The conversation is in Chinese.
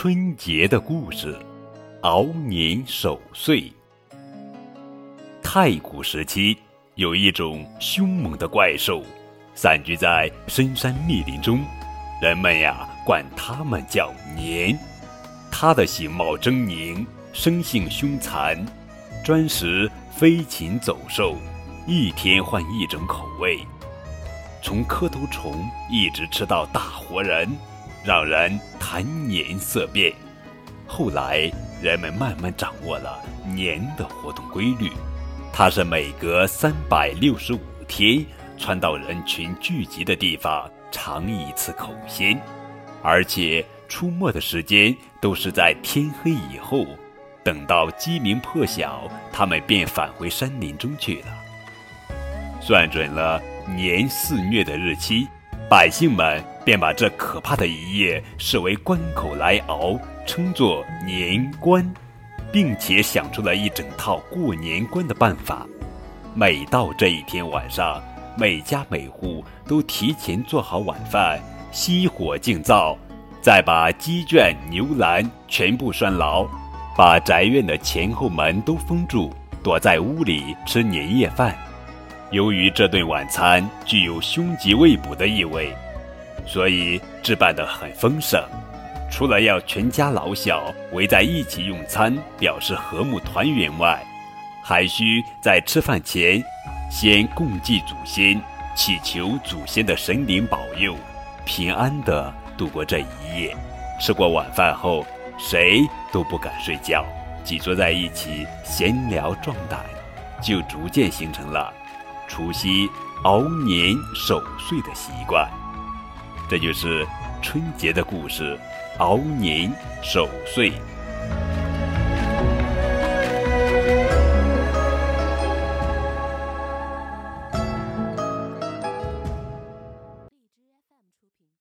春节的故事，熬年守岁。太古时期，有一种凶猛的怪兽，散居在深山密林中，人们呀管它们叫年。它的形貌狰狞，生性凶残，专食飞禽走兽，一天换一种口味，从磕头虫一直吃到大活人。让人谈年色变。后来，人们慢慢掌握了年的活动规律，它是每隔三百六十五天窜到人群聚集的地方尝一次口鲜，而且出没的时间都是在天黑以后。等到鸡鸣破晓，他们便返回山林中去了。算准了年肆虐的日期。百姓们便把这可怕的一夜视为关口来熬，称作年关，并且想出了一整套过年关的办法。每到这一天晚上，每家每户都提前做好晚饭，熄火静灶，再把鸡圈、牛栏全部拴牢，把宅院的前后门都封住，躲在屋里吃年夜饭。由于这顿晚餐具有凶吉未卜的意味，所以置办得很丰盛。除了要全家老小围在一起用餐，表示和睦团圆外，还需在吃饭前先共祭祖先，祈求祖先的神灵保佑，平安地度过这一夜。吃过晚饭后，谁都不敢睡觉，挤坐在一起闲聊壮胆，就逐渐形成了。除夕熬年守岁的习惯，这就是春节的故事。熬年守岁。